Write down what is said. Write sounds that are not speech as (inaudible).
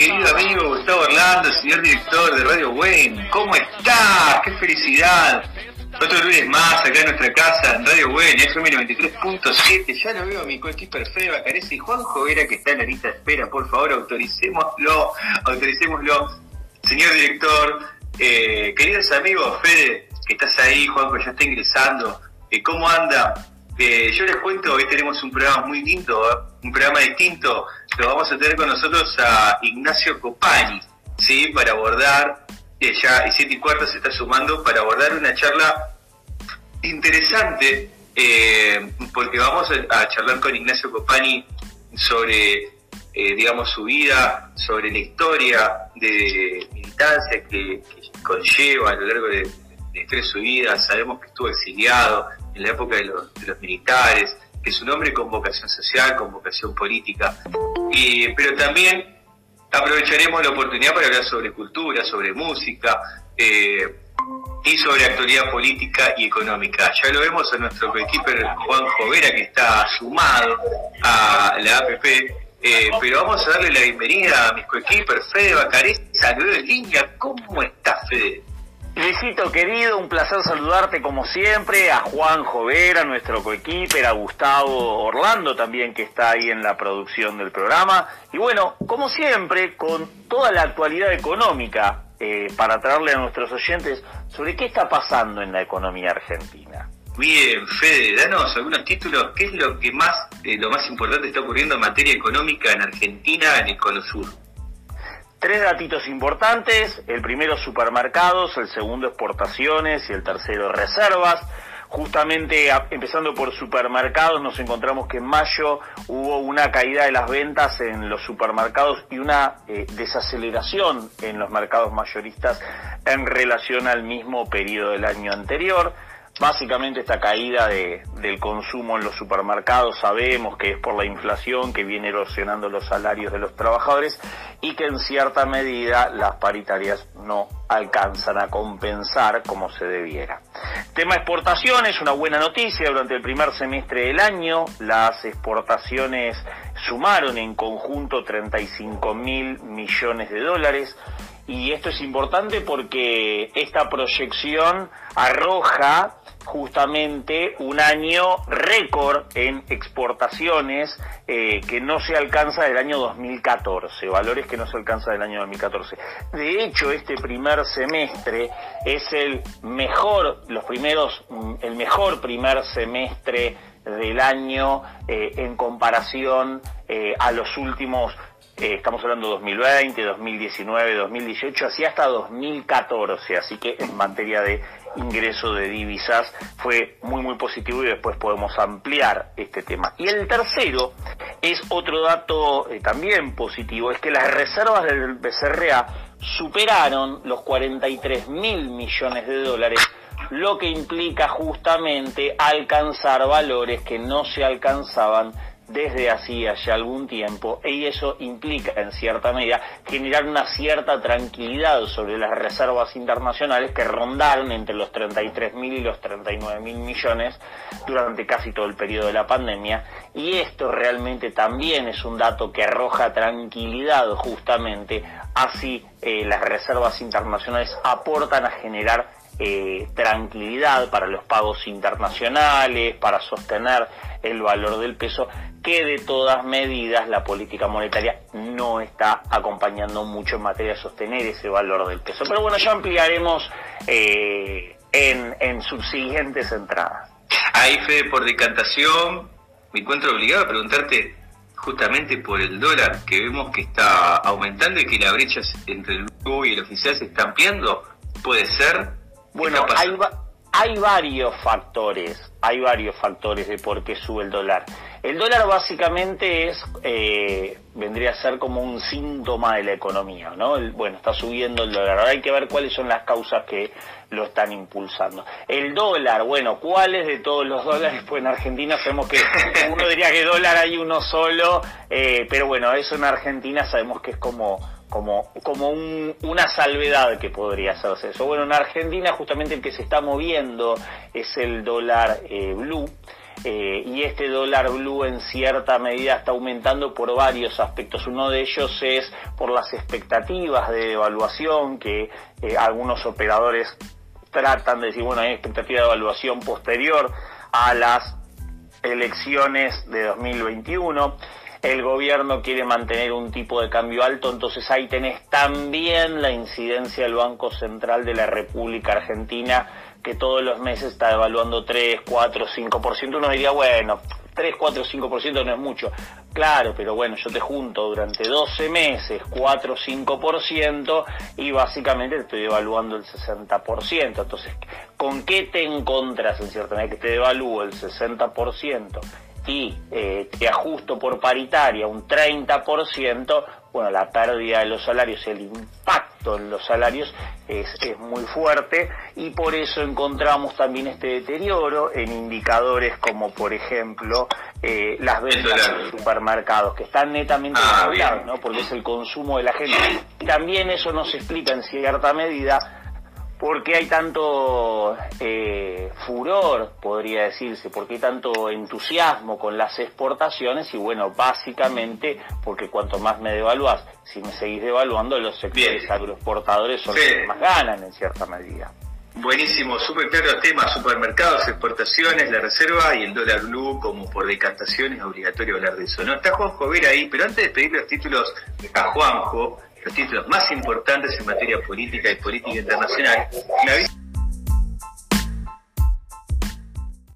querido amigo Gustavo Orlando, señor director de Radio Buen. ¿Cómo estás? ¡Qué felicidad! Otro lunes más acá en nuestra casa, en Radio Buen, FM 93.7. Ya lo veo a mi coequiper Fede Bacarese y Juan Jovera que está en la lista de espera. Por favor, autoricémoslo, autoricémoslo. Señor director, eh, queridos amigos, Fede, que estás ahí, Juanjo ya está ingresando. Eh, ¿Cómo anda? Yo les cuento, hoy tenemos un programa muy distinto, ¿eh? un programa distinto. Lo vamos a tener con nosotros a Ignacio Copani, ¿sí? Para abordar, eh, ya y siete y cuarto se está sumando, para abordar una charla interesante, eh, porque vamos a, charlar con Ignacio Copani sobre, eh, digamos, su vida, sobre la historia de militancia que, conlleva a lo largo de, de su vida. Sabemos que estuvo exiliado, en la época de los, de militares, que es un hombre con vocación social, con vocación política. Y, pero también aprovecharemos la oportunidad para hablar sobre cultura, sobre música eh, y sobre actualidad política y económica. Ya lo vemos a nuestro equiper Juan Jovera que está sumado a la APP. Eh, pero vamos a darle la bienvenida a mis coequiper Fede Bacarés, saludo en línea. ¿Cómo estás, Fede? Luisito querido, un placer saludarte como siempre, a Juan Jovera, nuestro coequiper, a Gustavo Orlando también que está ahí en la producción del programa. Y bueno, como siempre, con toda la actualidad económica eh, para traerle a nuestros oyentes sobre qué está pasando en la economía argentina. Bien, Fede, danos algunos títulos. ¿Qué es lo que más, eh, lo más importante está ocurriendo en materia económica en Argentina, en el Cono Sur? Tres datitos importantes, el primero supermercados, el segundo exportaciones y el tercero reservas. Justamente empezando por supermercados, nos encontramos que en mayo hubo una caída de las ventas en los supermercados y una eh, desaceleración en los mercados mayoristas en relación al mismo periodo del año anterior. Básicamente esta caída de, del consumo en los supermercados sabemos que es por la inflación que viene erosionando los salarios de los trabajadores y que en cierta medida las paritarias no alcanzan a compensar como se debiera. Tema exportaciones, una buena noticia, durante el primer semestre del año las exportaciones sumaron en conjunto 35 mil millones de dólares, y esto es importante porque esta proyección arroja justamente un año récord en exportaciones eh, que no se alcanza del año 2014, valores que no se alcanza del año 2014. De hecho, este primer semestre es el mejor, los primeros, el mejor primer semestre del año eh, en comparación eh, a los últimos eh, estamos hablando de 2020, 2019, 2018, así hasta 2014, así que en materia de ingreso de divisas fue muy muy positivo y después podemos ampliar este tema. Y el tercero es otro dato eh, también positivo, es que las reservas del BCRA superaron los 43 mil millones de dólares lo que implica justamente alcanzar valores que no se alcanzaban desde hacía ya algún tiempo y eso implica en cierta medida generar una cierta tranquilidad sobre las reservas internacionales que rondaron entre los 33 mil y los 39 mil millones durante casi todo el periodo de la pandemia. Y esto realmente también es un dato que arroja tranquilidad justamente así eh, las reservas internacionales aportan a generar eh, tranquilidad para los pagos internacionales, para sostener el valor del peso, que de todas medidas la política monetaria no está acompañando mucho en materia de sostener ese valor del peso. Pero bueno, ya ampliaremos eh, en, en subsiguientes entradas. Ahí, Fede, por decantación, me encuentro obligado a preguntarte justamente por el dólar, que vemos que está aumentando y que la brecha entre el blue y el oficial se está ampliando. ¿Puede ser? Bueno, hay, hay varios factores, hay varios factores de por qué sube el dólar. El dólar básicamente es, eh, vendría a ser como un síntoma de la economía, ¿no? El, bueno, está subiendo el dólar. Ahora hay que ver cuáles son las causas que lo están impulsando. El dólar, bueno, ¿cuáles de todos los (laughs) dólares? Pues en Argentina sabemos que uno diría que dólar hay uno solo, eh, pero bueno, eso en Argentina sabemos que es como como, como un, una salvedad que podría hacerse eso. Bueno, en Argentina justamente el que se está moviendo es el dólar eh, blue. Eh, y este dólar blue en cierta medida está aumentando por varios aspectos. Uno de ellos es por las expectativas de evaluación que eh, algunos operadores tratan de decir, bueno, hay expectativa de evaluación posterior a las elecciones de 2021 el gobierno quiere mantener un tipo de cambio alto, entonces ahí tenés también la incidencia del Banco Central de la República Argentina, que todos los meses está evaluando 3, 4, 5%. Uno diría, bueno, 3, 4, 5% no es mucho. Claro, pero bueno, yo te junto durante 12 meses 4, 5% y básicamente te estoy evaluando el 60%. Entonces, ¿con qué te encontras en cierta medida que te devalúo el 60%? y eh, te ajusto por paritaria un 30%, bueno, la pérdida de los salarios, el impacto en los salarios es, es muy fuerte y por eso encontramos también este deterioro en indicadores como, por ejemplo, eh, las ventas en los supermercados, que están netamente ah, ¿no? porque es el consumo de la gente. También eso nos explica en cierta medida ¿Por qué hay tanto eh, furor, podría decirse? ¿Por qué hay tanto entusiasmo con las exportaciones? Y bueno, básicamente porque cuanto más me devalúas, si me seguís devaluando, los sectores agroexportadores son los que más ganan en cierta medida. Buenísimo, súper claro tema, supermercados, exportaciones, la reserva y el dólar blue como por decantaciones, obligatorio hablar de eso. No está Juanjo Vera ahí, pero antes de pedir los títulos a Juanjo, los títulos más importantes en materia política y política internacional,